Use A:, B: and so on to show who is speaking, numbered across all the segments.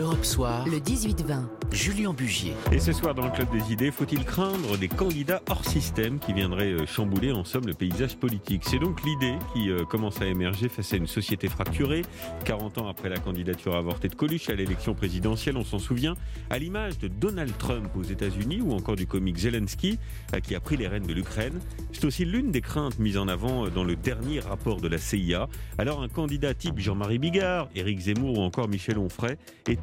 A: Europe Soir,
B: le 18-20.
A: Julien Bugier.
C: Et ce soir, dans le Club des idées, faut-il craindre des candidats hors système qui viendraient euh, chambouler en somme le paysage politique? C'est donc l'idée qui euh, commence à émerger face à une société fracturée. 40 ans après la candidature avortée de Coluche à l'élection présidentielle, on s'en souvient, à l'image de Donald Trump aux États-Unis ou encore du comique Zelensky euh, qui a pris les rênes de l'Ukraine. C'est aussi l'une des craintes mises en avant dans le dernier rapport de la CIA. Alors un candidat type Jean-Marie Bigard, Éric Zemmour ou encore Michel Onfray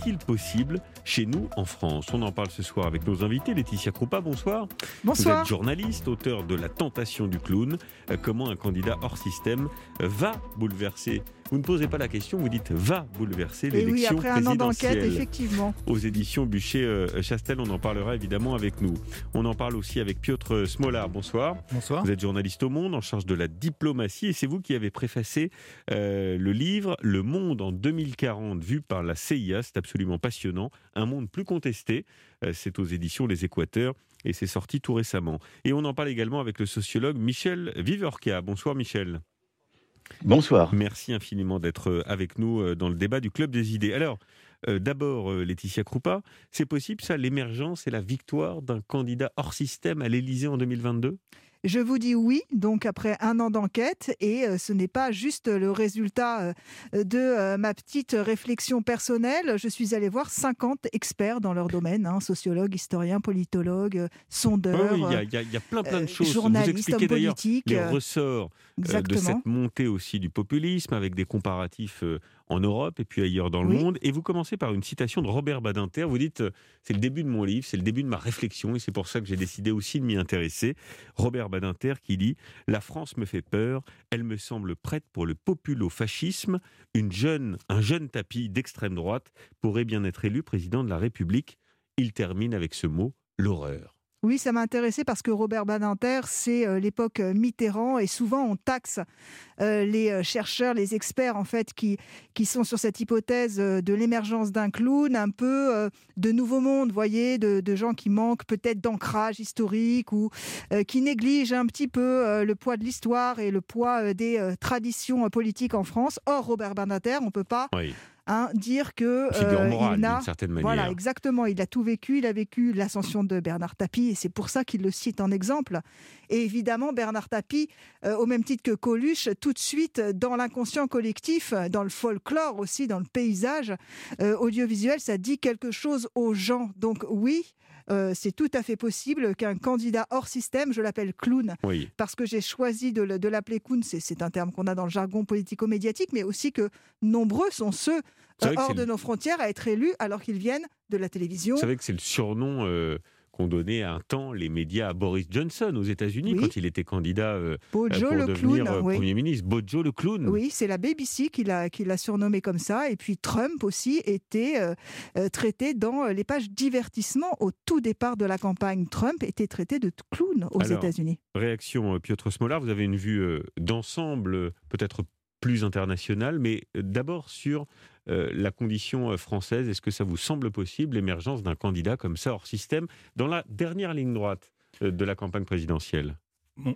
C: est-il possible chez nous en France? On en parle ce soir avec nos invités. Laetitia Kroupa, bonsoir.
D: Bonsoir.
C: Vous êtes journaliste, auteur de La tentation du clown. Euh, comment un candidat hors système va bouleverser vous ne posez pas la question, vous dites va bouleverser l'élection
D: oui, après un an d'enquête,
C: présidentielle.
D: effectivement.
C: Aux éditions Bûcher-Chastel, on en parlera évidemment avec nous. On en parle aussi avec Piotr Smolar. Bonsoir.
E: Bonsoir.
C: Vous êtes journaliste au Monde, en charge de la diplomatie, et c'est vous qui avez préfacé euh, le livre Le Monde en 2040, vu par la CIA. C'est absolument passionnant. Un monde plus contesté. Euh, c'est aux éditions Les Équateurs, et c'est sorti tout récemment. Et on en parle également avec le sociologue Michel Vivorca. Bonsoir Michel.
F: Bonsoir.
C: Merci infiniment d'être euh, avec nous euh, dans le débat du Club des idées. Alors, euh, d'abord, Laetitia Kroupa, c'est possible ça, l'émergence et la victoire d'un candidat hors système à l'Élysée en 2022
D: Je vous dis oui, donc après un an d'enquête, et euh, ce n'est pas juste le résultat euh, de euh, ma petite réflexion personnelle. Je suis allée voir 50 experts dans leur domaine, hein, sociologues, historiens, politologues, sondeurs,
C: oui, il y, y a- il y a plein plein de choses. Vous
D: journalistes,
C: expliquez d'ailleurs
D: politiques.
C: les ressorts de cette montée aussi du populisme avec des comparatifs en Europe et puis ailleurs dans le
D: Oui.
C: monde. Et vous commencez par une citation de Robert Badinter. Vous dites euh, c'est le début de mon livre, c'est le début de ma réflexion et c'est pour ça que j'ai décidé aussi de m'y intéresser. Robert Badinter qui dit La France me fait peur, elle me semble prête pour le populo-fascisme. Une jeune, un jeune tapis d'extrême droite pourrait bien être élu président de la République. Il termine avec ce mot l'horreur.
D: Oui, ça m'a intéressé parce que Robert Badinter, c'est euh, l'époque euh, Mitterrand et souvent on taxe euh, les chercheurs, les experts en fait qui, qui sont sur cette hypothèse de l'émergence d'un clown, un peu de nouveau monde, voyez, de, gens qui manquent peut-être d'ancrage historique ou qui négligent un petit peu le poids de l'histoire et le poids des traditions politiques en France. Or, Robert Badinter, on ne peut pas. Hein, dire que euh,
C: morale
D: il
C: certaine manière.
D: voilà, exactement. Il a tout vécu. Il a vécu l'ascension de Bernard Tapie et c'est pour ça qu'il le cite en exemple. Et évidemment, Bernard Tapie, euh, au même titre que Coluche, tout de suite dans l'inconscient collectif, dans le folklore aussi, dans le paysage euh, audiovisuel, ça dit quelque chose aux gens. Donc oui. Euh, c'est tout à fait possible qu'un candidat hors système, je l'appelle clown,
C: Oui.
D: parce que j'ai choisi de, le- de l'appeler clown, c'est, un terme qu'on a dans le jargon politico-médiatique, mais aussi que nombreux sont ceux euh, hors de
C: le-
D: nos frontières à être élus alors qu'ils viennent de la télévision.
C: Vous savez que c'est le surnom euh, qu'ont donné à un temps les médias à Boris Johnson aux États-Unis
D: Oui.
C: quand il était candidat euh,
D: Bojo
C: pour
D: le
C: devenir
D: clown,
C: euh,
D: oui.
C: Premier ministre. Bojo le clown.
D: Oui, c'est la BBC qui l'a, qui l'a surnommé comme ça. Et puis Trump aussi était euh, euh, traité dans les pages divertissement au tout départ de la campagne. Trump était traité de clown aux
C: Alors,
D: États-Unis.
C: Réaction Piotr Smolar, vous avez une vue d'ensemble peut-être plus internationale, mais d'abord sur euh, la condition euh, française. Est-ce que ça vous semble possible l'émergence d'un candidat comme ça hors système dans la dernière ligne droite euh, de la campagne présidentielle?
E: Bon,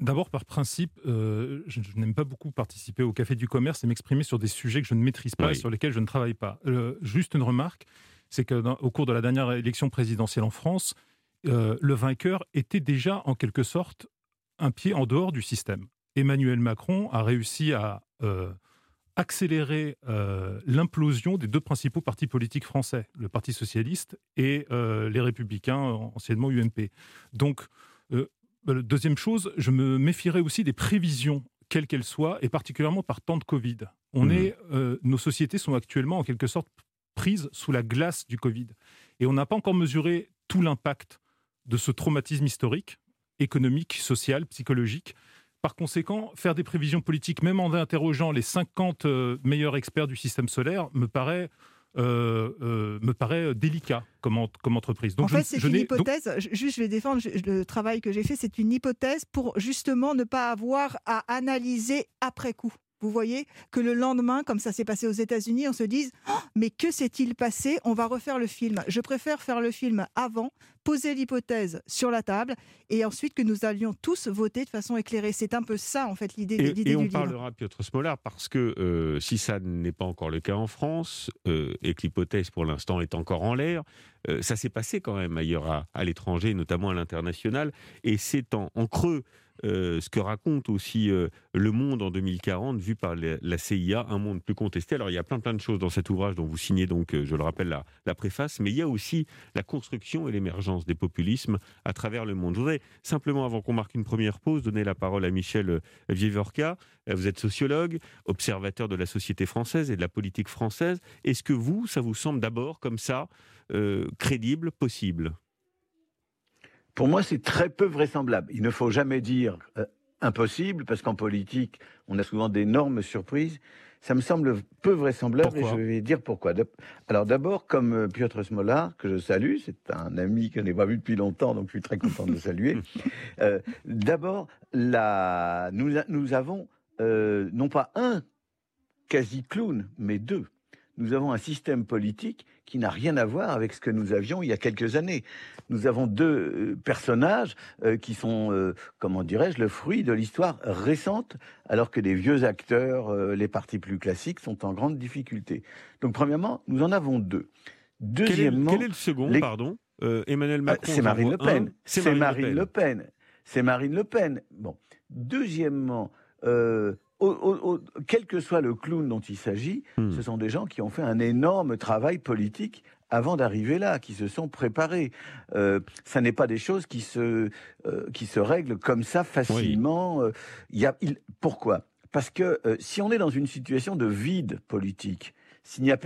E: D'abord, par principe, euh, je, je n'aime pas beaucoup participer au Café du Commerce et m'exprimer sur des sujets que je ne maîtrise pas
C: Oui.
E: et sur lesquels je ne travaille pas. Euh, juste une remarque, c'est qu'au cours de la dernière élection présidentielle en France, euh, le vainqueur était déjà en quelque sorte un pied en dehors du système. Emmanuel Macron a réussi à accélérer euh, l'implosion des deux principaux partis politiques français, le Parti socialiste et euh, les Républicains, anciennement UMP. Donc, euh, euh, deuxième chose, je me méfierais aussi des prévisions, quelles qu'elles soient, et particulièrement par temps de Covid. On
C: Mhm.
E: est, nos sociétés sont actuellement en quelque sorte prises sous la glace du Covid. Et on n'a pas encore mesuré tout l'impact de ce traumatisme historique, économique, social, psychologique. Par conséquent, faire des prévisions politiques, même en interrogeant les 50 euh, meilleurs experts du système solaire, me paraît, euh, euh, me paraît délicat comme, en- comme entreprise. Donc
D: en fait, c'est une
E: donc-
D: hypothèse. Juste, je vais défendre je- le travail que j'ai fait. C'est une hypothèse pour justement ne pas avoir à analyser après coup. Vous voyez, que le lendemain, comme ça s'est passé aux États-Unis, on se dise oh, mais que s'est-il passé? On va refaire le film. Je préfère faire le film avant, poser l'hypothèse sur la table, et ensuite que nous allions tous voter de façon éclairée. C'est un peu ça, en fait, l'idée
C: et,
D: du
C: et on parlera, Piotr Smolar, parce que euh, si ça n'est pas encore le cas en France, euh, et que l'hypothèse pour l'instant est encore en l'air, euh, ça s'est passé quand même ailleurs à, à l'étranger, notamment à l'international, et c'est en, en creux euh, ce que raconte aussi euh, Le Monde en 2040, vu par la, CIA, un monde plus contesté. Alors il y a plein plein de choses dans cet ouvrage dont vous signez donc, euh, je le rappelle, la, la, préface, mais il y a aussi la construction et l'émergence des populismes à travers le monde. Je voudrais simplement, avant qu'on marque une première pause, donner la parole à Michel Vievorka. Vous êtes sociologue, observateur de la société française et de la politique française. Est-ce que vous, ça vous semble d'abord comme ça crédible, possible?
F: Pour moi, c'est très peu vraisemblable. Il ne faut jamais dire euh, impossible, parce qu'en politique, on a souvent d'énormes surprises. Ça me semble peu vraisemblable
C: pourquoi
F: et je vais dire pourquoi. Alors d'abord, comme euh, Piotr Smolar, que je salue, c'est un ami que je n'ai pas vu depuis longtemps, donc je suis très content de le saluer. Euh, d'abord, la... nous, nous avons euh, non pas un quasi-clown, mais deux nous avons un système politique qui n'a rien à voir avec ce que nous avions il y a quelques années. Nous avons deux euh, personnages euh, qui sont, euh, comment dirais-je, le fruit de l'histoire récente, alors que les vieux acteurs, les partis plus classiques, sont en grande difficulté. Donc, premièrement, nous en avons deux.
C: Deuxièmement, quel est, quel est le second, les... pardon Emmanuel Macron.
F: C'est Marine Le Pen. C'est Marine, Marine, Le Pen. C'est Marine Le Pen. Bon. Deuxièmement, euh, au, au, au, quel que soit le clown dont il s'agit, hmm. ce sont des gens qui ont fait un énorme travail politique avant d'arriver là, qui se sont préparés. Euh, ça n'est pas des choses qui se euh, qui se règlent comme ça facilement. Oui. Il y a, il, pourquoi? Parce que euh, si on est dans une situation de vide politique, s'il n'y a,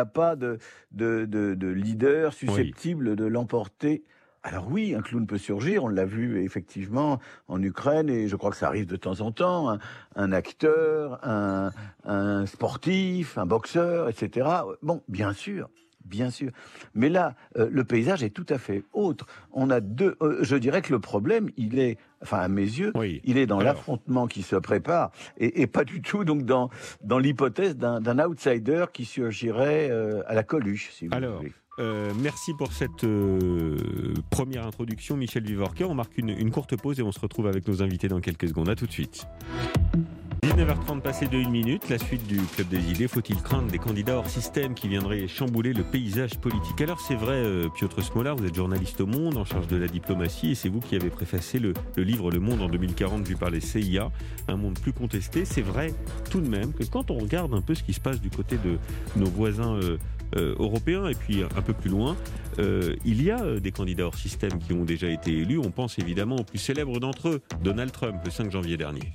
F: a pas de, de, de, de leader susceptible oui. de l'emporter, alors oui, un clown peut surgir, on l'a vu effectivement en Ukraine, et je crois que ça arrive de temps en temps, un, un acteur, un, un, sportif, un boxeur, etc. Bon, bien sûr, bien sûr. Mais là, euh, le paysage est tout à fait autre. On a deux, euh, je dirais que le problème, il est, enfin à mes yeux, oui. il est dans l'affrontement qui se prépare, et, et, pas du tout donc dans, dans l'hypothèse d'un outsider qui surgirait euh, à la Coluche, si vous
C: Alors.
F: voulez.
C: Euh, merci pour cette euh, première introduction, Michel Vivorca. On marque une, courte pause et on se retrouve avec nos invités dans quelques secondes. À tout de suite. 19h30 passé de 1 minute, la suite du Club des idées. Faut-il craindre des candidats hors système qui viendraient chambouler le paysage politique? Alors c'est vrai, euh, Piotr Smolar, vous êtes journaliste au Monde, en charge de la diplomatie, et c'est vous qui avez préfacé le, livre Le Monde en 2040 vu par les CIA, un monde plus contesté. C'est vrai tout de même que quand on regarde un peu ce qui se passe du côté de nos voisins euh, européens et puis un peu plus loin, euh, il y a euh, des candidats hors système qui ont déjà été élus. On pense évidemment au plus célèbre d'entre eux, Donald Trump, le 5 janvier dernier.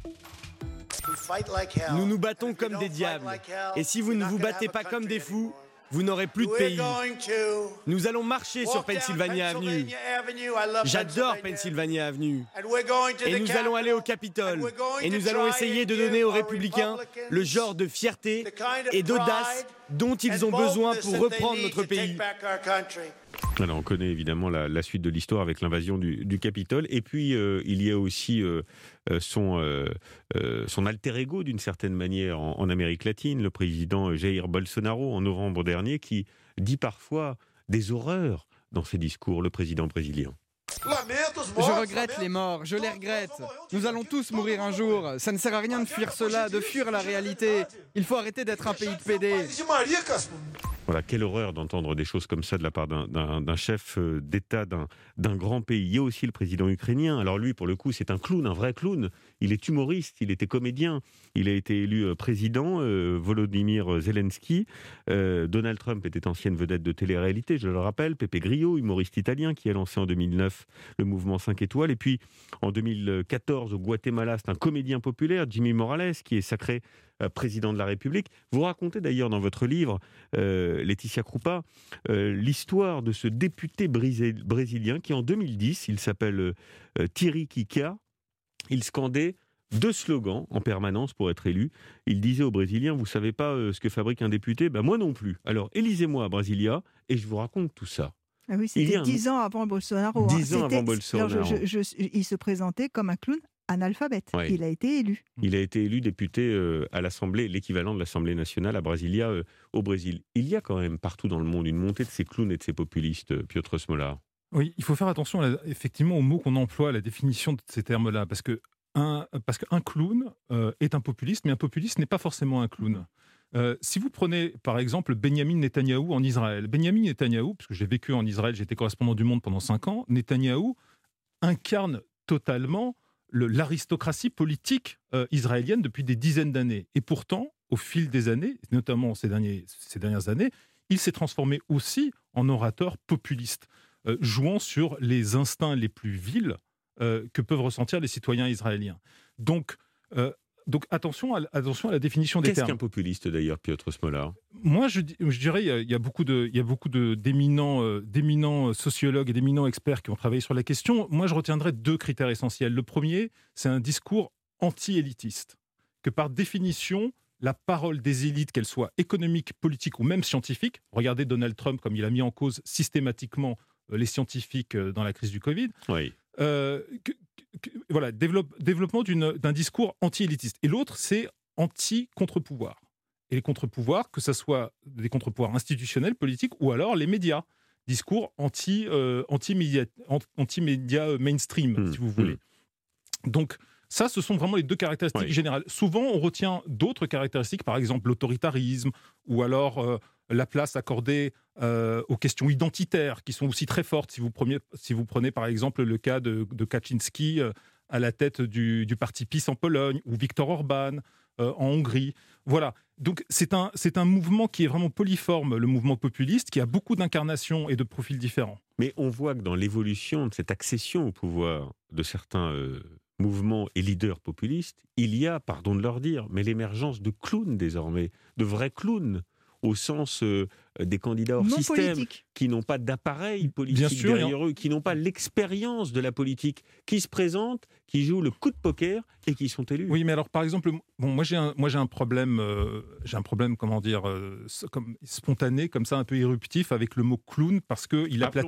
A: Nous nous battons comme des diables. Et si vous ne vous battez pas comme des fous, vous n'aurez plus de pays. Nous allons marcher sur Pennsylvania Avenue. J'adore Pennsylvania Avenue. Et nous allons aller au Capitole. Et nous allons essayer de donner aux républicains le genre de fierté et d'audace dont ils ont besoin pour reprendre notre pays.
C: Alors, on connaît évidemment la, suite de l'histoire avec l'invasion du, Capitole. Et puis, euh, il y a aussi euh, son, euh, son alter ego, d'une certaine manière, en, en, Amérique latine, le président Jair Bolsonaro, en novembre dernier, qui dit parfois des horreurs dans ses discours, le président brésilien.
B: Je regrette les morts, je les regrette. Nous allons tous mourir un jour. Ça ne sert à rien de fuir cela, de fuir la réalité. Il faut arrêter d'être un pays de PD.
C: Voilà, quelle horreur d'entendre des choses comme ça de la part d'un chef euh, d'État d'un grand pays. Il y a aussi le président ukrainien. Alors lui, pour le coup, c'est un clown, un vrai clown. Il est humoriste, il était comédien. Il a été élu euh, président, euh, Volodymyr Zelensky. Donald Trump était ancienne vedette de télé-réalité, je le rappelle. Pepe Grillo, humoriste italien, qui a lancé en 2009 le mouvement 5 étoiles. Et puis, en 2014, au Guatemala, c'est un comédien populaire, Jimmy Morales, qui est sacré président de la République. Vous racontez d'ailleurs dans votre livre, euh, Laetitia Krupa, euh, l'histoire de ce député brésilien qui en 2010, il s'appelle euh, Thierry Kika, il scandait deux slogans en permanence pour être élu. Il disait aux Brésiliens, vous savez pas ce que fabrique un député? Ben moi non plus. Alors élisez-moi à Brasilia et je vous raconte tout ça.
D: Ah oui, c'était dix un... ans avant Bolsonaro.
C: Dix hein. ans avant Bolsonaro.
D: Alors je, je, je, il se présentait comme un clown analphabète. Il a été élu.
C: Il a été élu député euh, à l'Assemblée, l'équivalent de l'Assemblée nationale à Brasilia, euh, au Brésil. Il y a quand même partout dans le monde une montée de ces clowns et de ces populistes, euh, Piotr Smolar.
E: Oui, il faut faire attention effectivement aux mots qu'on emploie, à la définition de ces termes-là, parce que un, parce qu'un clown est un populiste, mais un populiste n'est pas forcément un clown. si vous prenez par exemple Benjamin Netanyahou en Israël, Benjamin Netanyahou, parce que j'ai vécu en Israël, j'étais correspondant du Monde pendant cinq ans, Netanyahou incarne totalement l'aristocratie politique euh, israélienne depuis des dizaines d'années. Et pourtant, au fil des années, notamment ces, derniers, ces dernières années, il s'est transformé aussi en orateur populiste, euh, jouant sur les instincts les plus vils euh, que peuvent ressentir les citoyens israéliens. Donc, donc attention à, attention à la définition des termes.
C: Qu'est-ce qu'un populiste d'ailleurs, Piotr Smolar?
E: Moi, je, je, dirais il y, a, beaucoup de, il y a beaucoup de d'éminents, euh, d'éminents sociologues et d'éminents experts qui ont travaillé sur la question. Moi, je retiendrai deux critères essentiels. Le premier, c'est un discours anti-élitiste, que par définition, la parole des élites, qu'elles soient économiques, politiques ou même scientifiques, regardez Donald Trump comme il a mis en cause systématiquement euh, les scientifiques euh, dans la crise du Covid.
C: Oui.
E: Euh, voilà, développement d'un discours anti-élitiste. Et l'autre, c'est anti-contre-pouvoir. Et les contre-pouvoirs, que ce soit des contre-pouvoirs institutionnels, politiques, ou alors les médias. Discours anti, euh, anti-média anti euh, mainstream, mmh, si vous voulez. Mmh. Donc, ça, ce sont vraiment les deux caractéristiques générales. Souvent, on retient d'autres caractéristiques, par exemple l'autoritarisme, ou alors euh, la place accordée euh, aux questions identitaires, qui sont aussi très fortes. Si vous prenez, si vous prenez par exemple le cas de, Kaczynski euh, à la tête du, parti PiS en Pologne, ou Viktor Orban en Hongrie. Voilà. Donc c'est un, c'est un mouvement qui est vraiment polyforme, le mouvement populiste, qui a beaucoup d'incarnations et de profils différents.
C: Mais on voit que dans l'évolution de cette accession au pouvoir de certains mouvements et leaders populistes, il y a, pardon de leur dire, mais l'émergence de clowns désormais, de vrais clowns au sens euh, des candidats hors système qui n'ont pas d'appareil politique derrière eux, qui n'ont pas l'expérience de la politique, qui se présentent, qui jouent le coup de poker et qui sont élus.
E: Oui, mais alors par exemple, bon, moi j'ai un, moi j'ai un problème, euh, j'ai un problème, comment dire, euh, comme spontané, comme ça, un peu éruptif avec le mot clown parce que il a plati,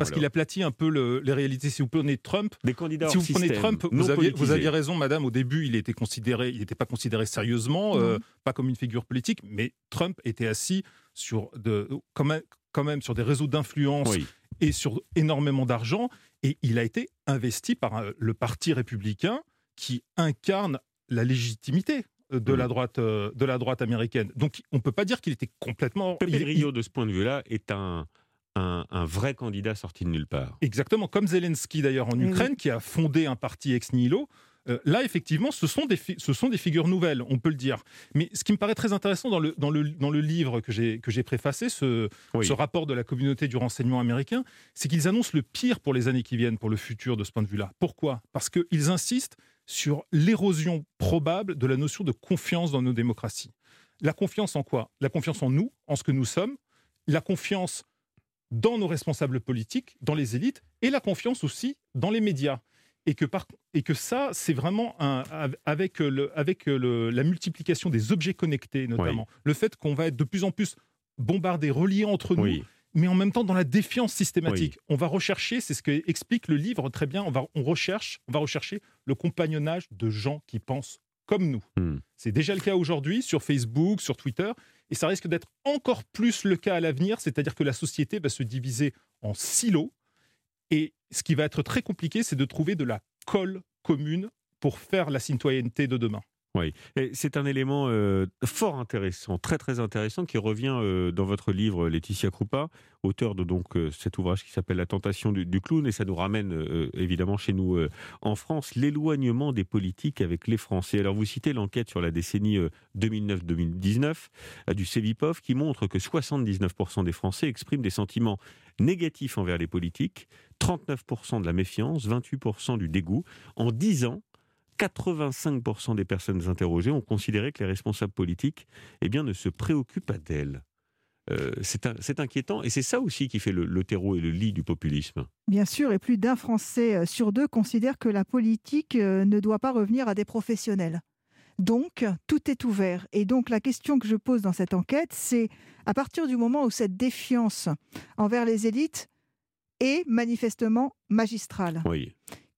E: parce qu'il aplati un peu les réalités. Si vous prenez Trump,
C: des candidats
E: si vous prenez Trump, vous aviez, vous aviez raison, Madame. Au début, il était considéré, il n'était pas considéré sérieusement, euh, pas comme une figure politique, mais Trump était assis sur de, quand même, quand même sur des réseaux d'influence et sur énormément d'argent. Et il a été investi par euh, le Parti républicain qui incarne la légitimité euh, de, la, droite, euh, de la droite américaine. Donc on ne peut pas dire qu'il était complètement...
C: Pepe Rio, de ce point de vue-là, est un, un, vrai candidat sorti de nulle part.
E: Exactement, comme Zelensky d'ailleurs en Ukraine, qui a fondé un parti ex nihilo. Euh, là, effectivement, ce sont, des ce sont des figures nouvelles, on peut le dire. Mais ce qui me paraît très intéressant dans le, dans le, dans le livre que j'ai préfacé, ce, ce rapport de la communauté du renseignement américain, c'est qu'ils annoncent le pire pour les années qui viennent, pour le futur de ce point de vue-là. Pourquoi? Parce qu'ils insistent sur l'érosion probable de la notion de confiance dans nos démocraties. La confiance en quoi? La confiance en nous, en ce que nous sommes, la confiance dans nos responsables politiques, dans les élites, et la confiance aussi dans les médias et que, par, et que ça, c'est vraiment un, avec, le, avec le, la multiplication des objets connectés, notamment, le fait qu'on va être de plus en plus bombardé, relié entre nous. Mais en même temps, dans la défiance systématique, on va rechercher, c'est ce que explique le livre très bien. On va, on recherche, on va rechercher le compagnonnage de gens qui pensent comme nous. Hmm. C'est déjà le cas aujourd'hui sur Facebook, sur Twitter, et ça risque d'être encore plus le cas à l'avenir, c'est-à-dire que la société va se diviser en silos, et ce qui va être très compliqué, c'est de trouver de la colle commune pour faire la citoyenneté de demain.
C: Oui, c'est un élément euh, fort intéressant, très très intéressant, qui revient euh, dans votre livre, Laetitia Krupa, auteur de donc euh, cet ouvrage qui s'appelle La tentation du, clown, et ça nous ramène évidemment chez nous en France, l'éloignement des politiques avec les Français. Alors vous citez l'enquête sur la décennie 2009-2019 du CEVIPOF qui montre que 79% des Français expriment des sentiments négatifs envers les politiques, 39% de la méfiance, 28% du dégoût. En 10 ans, 85% des personnes interrogées ont considéré que les responsables politiques eh bien, ne se préoccupent pas d'elles. Euh, c'est inquiétant et c'est ça aussi qui fait le, terreau et le lit du populisme.
D: Bien sûr, et plus d'un Français euh, sur deux considère que la politique euh, ne doit pas revenir à des professionnels. Donc, tout est ouvert. Et donc, la question que je pose dans cette enquête, c'est à partir du moment où cette défiance envers les élites est manifestement magistrale,
C: oui.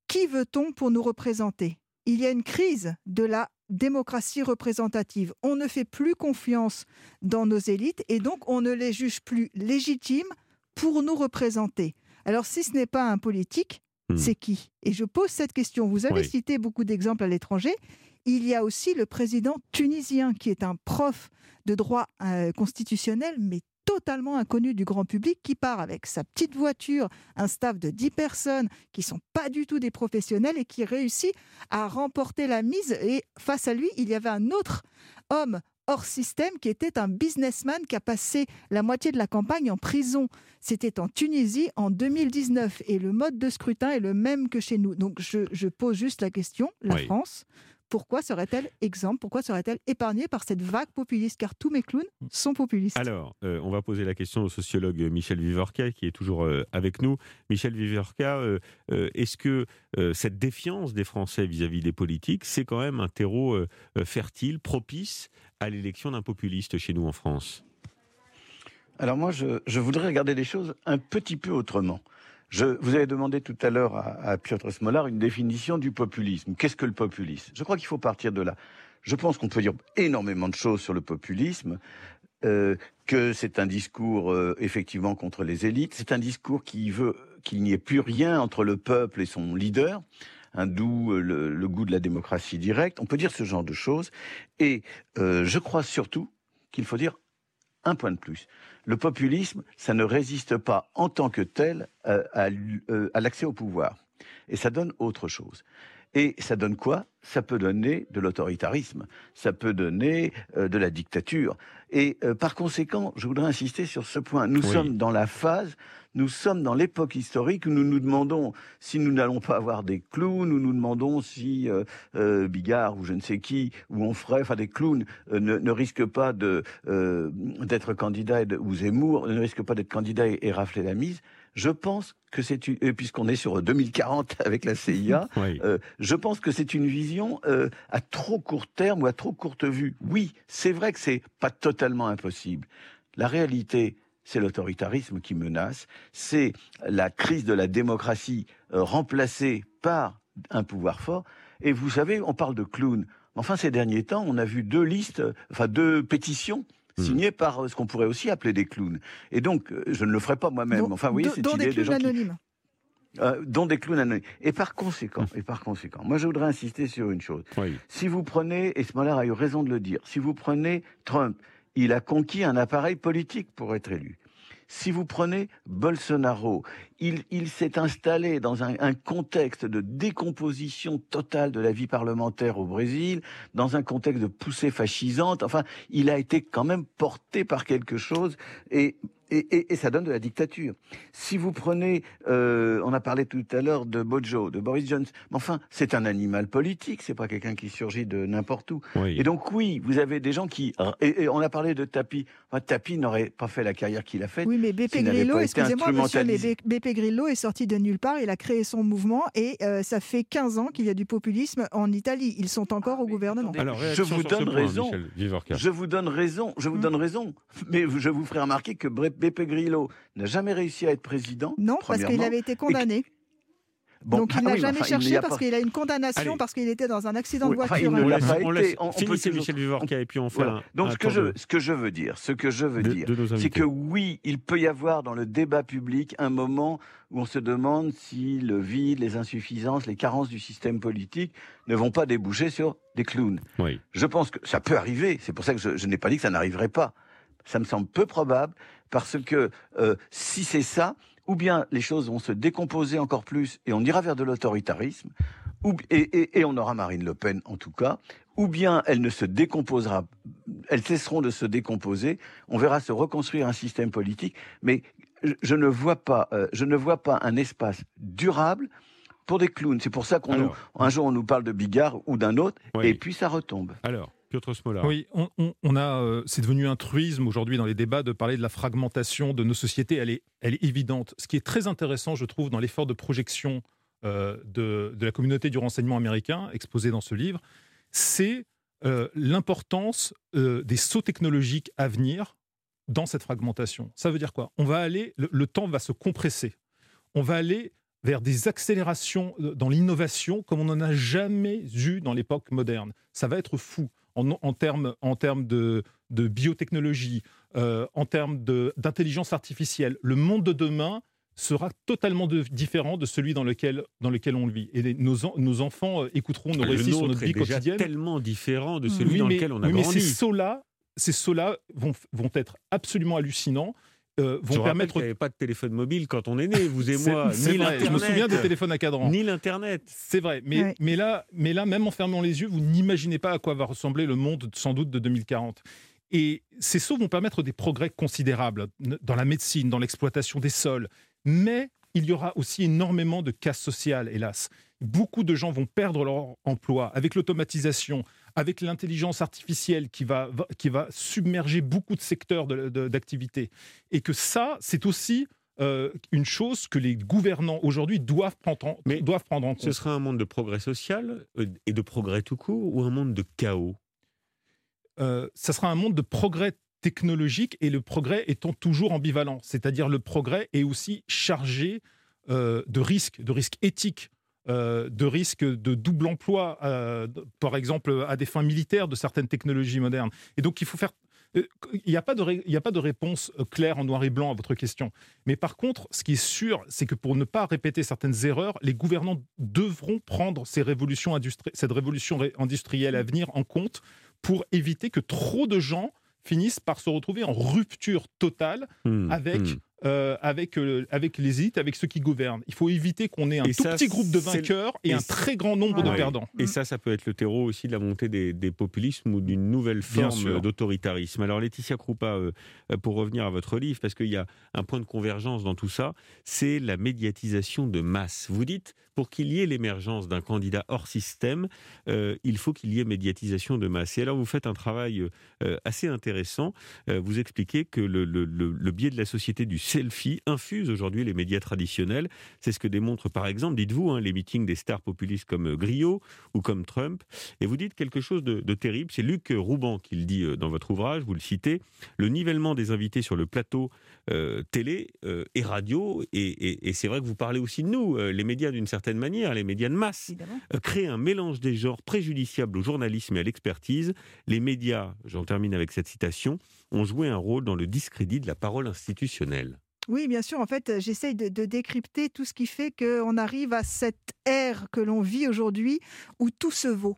D: qui veut-on pour nous représenter? Il y a une crise de la démocratie représentative. On ne fait plus confiance dans nos élites et donc on ne les juge plus légitimes pour nous représenter. Alors si ce n'est pas un politique, hmm. c'est qui? Et je pose cette question. Vous avez cité beaucoup d'exemples à l'étranger. Il y a aussi le président tunisien qui est un prof de droit euh, constitutionnel, mais totalement inconnu du grand public, qui part avec sa petite voiture, un staff de 10 personnes qui sont pas du tout des professionnels et qui réussit à remporter la mise. Et face à lui, il y avait un autre homme hors système qui était un businessman qui a passé la moitié de la campagne en prison. C'était en Tunisie en 2019 et le mode de scrutin est le même que chez nous. Donc je, je pose juste la question, la France pourquoi serait-elle exemple Pourquoi serait-elle épargnée par cette vague populiste? Car tous mes clowns sont populistes.
C: Alors, euh, on va poser la question au sociologue Michel Vivorca, qui est toujours euh, avec nous. Michel Vivorca, euh, est-ce que cette défiance des Français vis-à-vis des politiques, c'est quand même un terreau fertile, propice à l'élection d'un populiste chez nous en France?
F: Alors moi, je, je, voudrais regarder les choses un petit peu autrement. Je, vous avez demandé tout à l'heure à, Piotr Smolar une définition du populisme. Qu'est-ce que le populisme? Je crois qu'il faut partir de là. Je pense qu'on peut dire énormément de choses sur le populisme, euh, que c'est un discours euh, effectivement contre les élites, c'est un discours qui veut qu'il n'y ait plus rien entre le peuple et son leader, un doux euh, le, goût de la démocratie directe. On peut dire ce genre de choses. Et je crois surtout qu'il faut dire un point de plus. Le populisme, ça ne résiste pas en tant que tel euh, euh, à, l'accès au pouvoir. Et ça donne autre chose. Et ça donne quoi? Ça peut donner de l'autoritarisme, ça peut donner euh, de la dictature. Et par conséquent, je voudrais insister sur ce point. Nous sommes dans la phase nous sommes dans l'époque historique où nous nous demandons si nous n'allons pas avoir des clowns, nous nous demandons si euh, euh, Bigard ou je ne sais qui, ou on ferait, enfin des clowns, euh, ne, ne risquent pas de d'être candidat ou Zemmour ne risque pas d'être candidat et, rafler la mise. Je pense que c'est puisqu'on est sur 2040 avec la CIA, je pense que c'est une vision à trop court terme ou à trop courte vue. Oui, c'est vrai que c'est pas totalement impossible. La réalité, c'est l'autoritarisme qui menace, c'est la crise de la démocratie euh, remplacée par un pouvoir fort. Et vous savez, on parle de clowns. Enfin, ces derniers temps, on a vu deux listes, enfin deux pétitions hmm. signées par euh, ce qu'on pourrait aussi appeler des clowns. Et donc, euh, je ne le ferai pas moi-même. Enfin, vous voyez,
D: cette idée des, gens anonymes.
F: dont des clowns anonymes. Et par conséquent, et par conséquent, moi je voudrais insister sur une chose. Si vous prenez, et Smollett a eu raison de le dire, si vous prenez Trump, il a conquis un appareil politique pour être élu. Si vous prenez Bolsonaro, il, s'est installé dans un, un, contexte de décomposition totale de la vie parlementaire au Brésil, dans un contexte de poussée fascisante. Enfin, il a été quand même porté par quelque chose et et, ça donne de la dictature. Si vous prenez, euh, on a parlé tout à l'heure de Bojo, de Boris Johnson, mais enfin, c'est un animal politique, c'est pas quelqu'un qui surgit de n'importe où. Et donc oui, vous avez des gens qui, et, on a parlé de Tapi. Enfin, Tapi n'aurait pas fait la carrière qu'il a faite.
D: Oui, mais BP Grillo, excusez-moi, monsieur, mais BP Grillo est sorti de nulle part, il a créé son mouvement et euh, ça fait 15 ans qu'il y a du populisme en Italie. Ils sont encore au gouvernement.
F: Alors, je vous donne raison. je vous donne raison. Je vous donne raison. Mais je vous ferai remarquer que Beppe Grillo n'a jamais réussi à être président.
D: Non, parce qu'il avait été condamné. Donc il n'a jamais cherché parce qu'il a une condamnation parce qu'il était dans un accident de voiture.
C: il on été. On, finissez Michel Vivorca et puis on fait
F: Donc ce que, je, ce que je veux dire, ce que je veux dire, c'est que oui, il peut y avoir dans le débat public un moment où on se demande si le vide, les insuffisances, les carences du système politique ne vont pas déboucher sur des clowns. Oui. Je pense que ça peut arriver. C'est pour ça que je, je n'ai pas dit que ça n'arriverait pas. Ça me semble peu probable parce que euh, si c'est ça, ou bien les choses vont se décomposer encore plus et on ira vers de l'autoritarisme, et, on aura Marine Le Pen en tout cas, ou bien elle ne se décomposera, elles cesseront de se décomposer, on verra se reconstruire un système politique, mais je ne vois pas, euh, je ne vois pas un espace durable pour des clowns. C'est pour ça qu'on un jour on nous parle de Bigard ou d'un autre, et puis ça retombe.
C: Alors, Piotr.
E: Oui, on, a, euh, c'est devenu un truisme aujourd'hui dans les débats de parler de la fragmentation de nos sociétés. Elle est, elle est évidente. Ce qui est très intéressant, je trouve, dans l'effort de projection euh, de, la communauté du renseignement américain exposé dans ce livre, c'est euh, l'importance des sauts technologiques à venir dans cette fragmentation. Ça veut dire quoi? On va aller, le, temps va se compresser. On va aller vers des accélérations dans l'innovation comme on n'en a jamais eu dans l'époque moderne. Ça va être fou en, en termes en de, de biotechnologie, euh, en termes d'intelligence artificielle. Le monde de demain sera totalement différent de celui dans lequel, dans lequel on vit. Et nos, nos enfants euh, écouteront nos récits sur notre vie quotidienne.
C: tellement différent de celui dans lequel on a
E: oui,
C: grandi.
E: Mais ces sauts-là vont, vont être absolument hallucinants. Euh, vont
C: Je
E: permettre.
C: Il n'y avait pas de téléphone mobile quand on est né, vous et moi.
E: Ni vrai. Je me souviens des téléphones à cadran.
C: Ni l'internet.
E: C'est vrai. Mais, ouais. mais, là, mais là, même en fermant les yeux, vous n'imaginez pas à quoi va ressembler le monde sans doute de 2040. Et ces sauts vont permettre des progrès considérables dans la médecine, dans l'exploitation des sols. Mais il y aura aussi énormément de casse sociale, hélas. Beaucoup de gens vont perdre leur emploi avec l'automatisation, avec l'intelligence artificielle qui va, qui va submerger beaucoup de secteurs d'activité. Et que ça, c'est aussi euh, une chose que les gouvernants aujourd'hui doivent prendre, en,
C: Mais
E: doivent prendre en compte.
C: Ce sera un monde de progrès social euh, et de progrès tout court ou un monde de chaos?
E: Euh, Ça sera un monde de progrès technologique et le progrès étant toujours ambivalent. C'est-à-dire le progrès est aussi chargé euh, de risques, de risques éthiques. Euh, de risques de double emploi, euh, par exemple à des fins militaires de certaines technologies modernes. Et donc il faut faire il n'y a, pas de il a pas de réponse claire en noir et blanc à votre question. Mais par contre, ce qui est sûr, c'est que pour ne pas répéter certaines erreurs, les gouvernants devront prendre ces révolutions cette révolution industrielle à venir en compte pour éviter que trop de gens finissent par se retrouver en rupture totale mmh, avec, mmh. Euh, avec, euh, avec les élites, avec ceux qui gouvernent. Il faut éviter qu'on ait un
C: et
E: tout
C: ça,
E: petit groupe de vainqueurs et, et un très grand nombre
C: ouais.
E: de perdants.
C: Et ça, ça peut être le terreau aussi de la montée des, des populismes ou d'une nouvelle forme d'autoritarisme. Alors Laetitia Kroupa, euh, pour revenir à votre livre, parce qu'il y a un point de convergence dans tout ça, c'est la médiatisation de masse. Vous dites, pour qu'il y ait l'émergence d'un candidat hors système, euh, il faut qu'il y ait médiatisation de masse. Et alors vous faites un travail euh, assez intéressant. Euh, vous expliquez que le, biais de la société du selfie infuse aujourd'hui les médias traditionnels. C'est ce que démontre par exemple, dites-vous, hein, les meetings des stars populistes comme Griot ou comme Trump. Et vous dites quelque chose de, terrible. C'est Luc Rouban qui le dit dans votre ouvrage, vous le citez. Le nivellement des invités sur le plateau télé et radio. Et, et c'est vrai que vous parlez aussi de nous, les médias d'une certaine manière, les médias de masse, euh, créent un mélange des genres préjudiciable au journalisme et à l'expertise. Les médias, j'en termine avec cette citation, ont joué un rôle dans le discrédit de la parole institutionnelle.
D: Oui, bien sûr. En fait, j'essaye de, de, décrypter tout ce qui fait qu'on arrive à cette ère que l'on vit aujourd'hui où tout se vaut.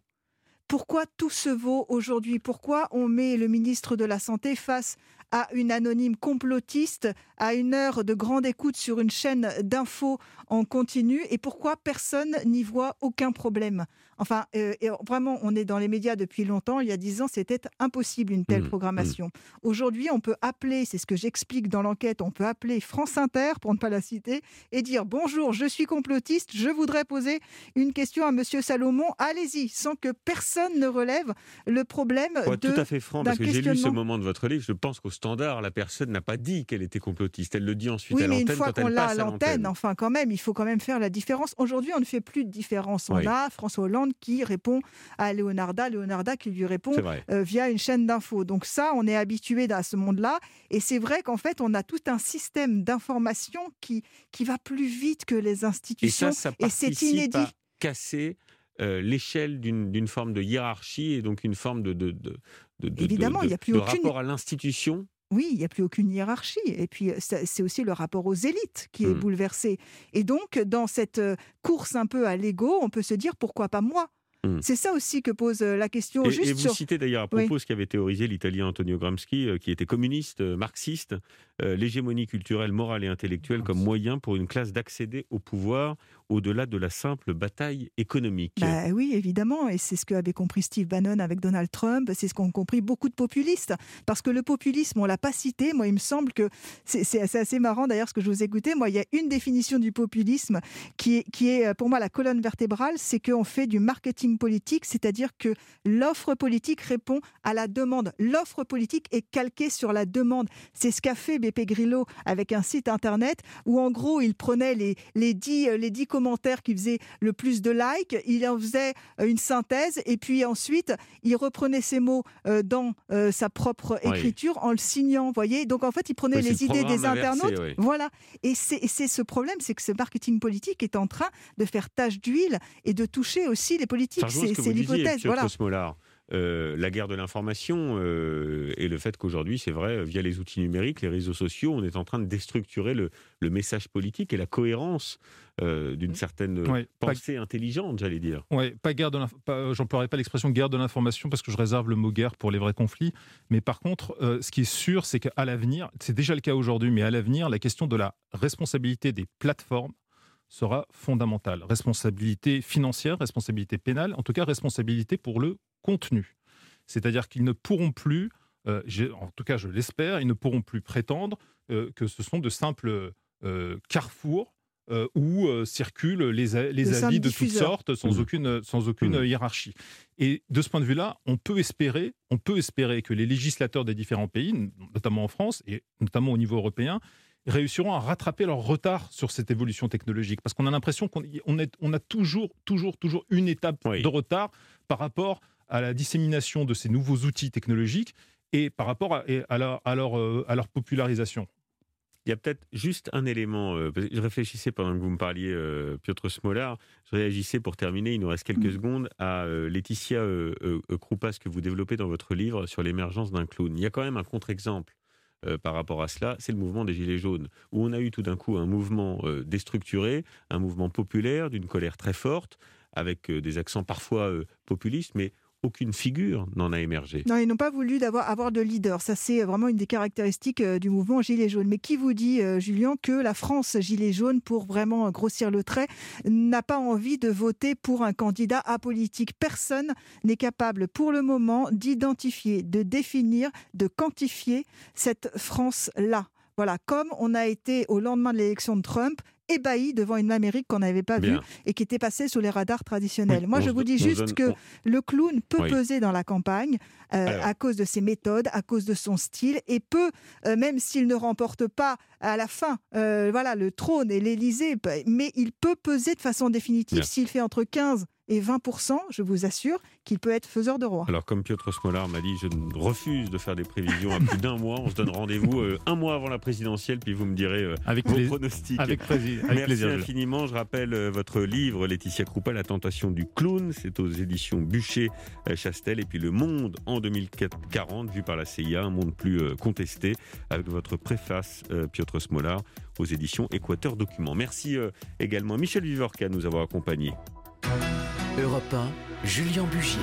D: Pourquoi tout se vaut aujourd'hui? Pourquoi on met le ministre de la Santé face à une anonyme complotiste à une heure de grande écoute sur une chaîne d'infos en continu. Et pourquoi personne n'y voit aucun problème? Enfin, euh, vraiment, on est dans les médias depuis longtemps. Il y a dix ans, c'était impossible une telle mmh, programmation. Mmh. Aujourd'hui, on peut appeler, c'est ce que j'explique dans l'enquête, on peut appeler France Inter, pour ne pas la citer, et dire bonjour, je suis complotiste, je voudrais poser une question à Monsieur Salomon. Allez-y, sans que personne ne relève le problème
C: Pour
D: de
C: tout à fait franc, parce que j'ai lu ce moment de votre livre, je pense qu'au standard, la personne n'a pas dit qu'elle était complotiste. Elle le dit ensuite
D: oui,
C: à
D: l'antenne.
C: Oui,
D: une fois
C: qu'on
D: l'a à l'antenne, enfin, quand même, il faut quand même faire la différence. Aujourd'hui, on ne fait plus de différence. On oui. a François Hollande qui répond à Leonarda, Leonarda qui lui répond euh, via une chaîne d'infos. Donc ça, on est habitué à ce monde-là. Et c'est vrai qu'en fait, on a tout un système d'information qui, qui va plus vite que les institutions.
C: Et, ça, ça
D: et c'est inédit.
C: À casser euh, l'échelle d'une forme de hiérarchie et donc une forme de, de, de, de
D: Évidemment,
C: de,
D: il y a plus
C: de
D: aucune...
C: rapport à l'institution
D: oui, il n'y a plus aucune hiérarchie. Et puis, c'est aussi le rapport aux élites qui est mmh. bouleversé. Et donc, dans cette euh, course un peu à l'ego, on peut se dire pourquoi pas moi? Mmh. C'est ça aussi que pose la question.
C: Et,
D: juste
C: et vous
D: sur...
C: citez d'ailleurs à propos oui. ce qu'avait théorisé l'italien Antonio Gramsci, euh, qui était communiste, euh, marxiste, euh, l'hégémonie culturelle, morale et intellectuelle comme moyen pour une classe d'accéder au pouvoir au-delà de la simple bataille économique.
D: Bah oui, évidemment, et c'est ce qu'avait compris Steve Bannon avec Donald Trump, c'est ce qu'ont compris beaucoup de populistes, parce que le populisme, on l'a pas cité, moi il me semble que c'est assez marrant d'ailleurs ce que je vous écoutais, moi il y a une définition du populisme qui est, qui est pour moi la colonne vertébrale, c'est qu'on fait du marketing politique, c'est-à-dire que l'offre politique répond à la demande. L'offre politique est calquée sur la demande. C'est ce qu'a fait Grillo avec un site internet où en gros il prenait les, les, 10, les 10 commentaires qui faisaient le plus de likes, il en faisait une synthèse et puis ensuite il reprenait ces mots dans sa propre écriture en le signant, voyez. Donc en fait il prenait les idées des internautes. Voilà. Et c'est ce problème, c'est que ce marketing politique est en train de faire tache d'huile et de toucher aussi les politiques. C'est l'hypothèse. Voilà.
C: Euh, la guerre de l'information euh, et le fait qu'aujourd'hui, c'est vrai, via les outils numériques, les réseaux sociaux, on est en train de déstructurer le, message politique et la cohérence euh, d'une certaine pensée intelligente, j'allais dire.
E: Oui, pas guerre de j'emploierai pas l'expression guerre de l'information parce que je réserve le mot guerre pour les vrais conflits. Mais par contre, ce qui est sûr, c'est qu'à l'avenir, c'est déjà le cas aujourd'hui, mais à l'avenir, la question de la responsabilité des plateformes sera fondamentale. Responsabilité financière, responsabilité pénale, en tout cas responsabilité pour le contenu. C'est-à-dire qu'ils ne pourront plus, euh, en tout cas je l'espère, ils ne pourront plus prétendre euh, que ce sont de simples euh, carrefours où circulent les, les avis de toutes sortes sans mmh. aucune, sans aucune mmh. hiérarchie. Et de ce point de vue-là, on peut espérer, on peut espérer que les législateurs des différents pays, notamment en France et notamment au niveau européen, réussiront à rattraper leur retard sur cette évolution technologique. Parce qu'on a l'impression qu'on on a toujours, toujours, toujours une étape de retard par rapport à la dissémination de ces nouveaux outils technologiques et par rapport à, à, leur, à, leur, euh, à leur, popularisation.
C: Il y a peut-être juste un élément. Euh, je réfléchissais pendant que vous me parliez, euh, Piotr Smolar. Je réagissais pour terminer, il nous reste quelques mm. secondes, à Laetitia Kroupas que vous développez dans votre livre sur l'émergence d'un clown. Il y a quand même un contre-exemple euh, par rapport à cela, c'est le mouvement des Gilets jaunes, où on a eu tout d'un coup un mouvement euh, déstructuré, un mouvement populaire, d'une colère très forte, avec euh, des accents parfois populistes, mais aucune figure n'en a émergé.
D: Non, ils n'ont pas voulu avoir, de leader. Ça, c'est vraiment une des caractéristiques euh, du mouvement Gilets jaunes. Mais qui vous dit, euh, Julien, que la France Gilets jaunes, pour vraiment grossir le trait, n'a pas envie de voter pour un candidat apolitique? Personne n'est capable, pour le moment, d'identifier, de définir, de quantifier cette France-là. Voilà, comme on a été au lendemain de l'élection de Trump, ébahi devant une Amérique qu'on n'avait pas vue et qui était passée sous les radars traditionnels. Moi, je vous dis juste que le clown peut peser dans la campagne euh, à cause de ses méthodes, à cause de son style, et peut, euh, même s'il ne remporte pas à la fin euh, voilà, le trône et l'Élysée, mais il peut peser de façon définitive. S'il fait entre 15 et 20%, je vous assure qu'il peut être faiseur de roi.
C: Alors, comme Piotr Smolar m'a dit, je refuse de faire des prévisions à plus d'un mois. On se donne rendez-vous euh, un mois avant la présidentielle, puis vous me direz euh, avec vos pronostics.
E: Avec, plaisir.
C: Merci infiniment. Je rappelle euh, votre livre, Laetitia Kroupa, La tentation du clown. C'est aux éditions Bûcher-Chastel. Et puis Le Monde en 2040, vu par la CIA, un monde plus contesté, avec votre préface, Piotr Smolar, aux éditions Équateur Documents. Merci également Michel Vivorca de nous avoir accompagnés.
G: Europe 1, Julien Bugier.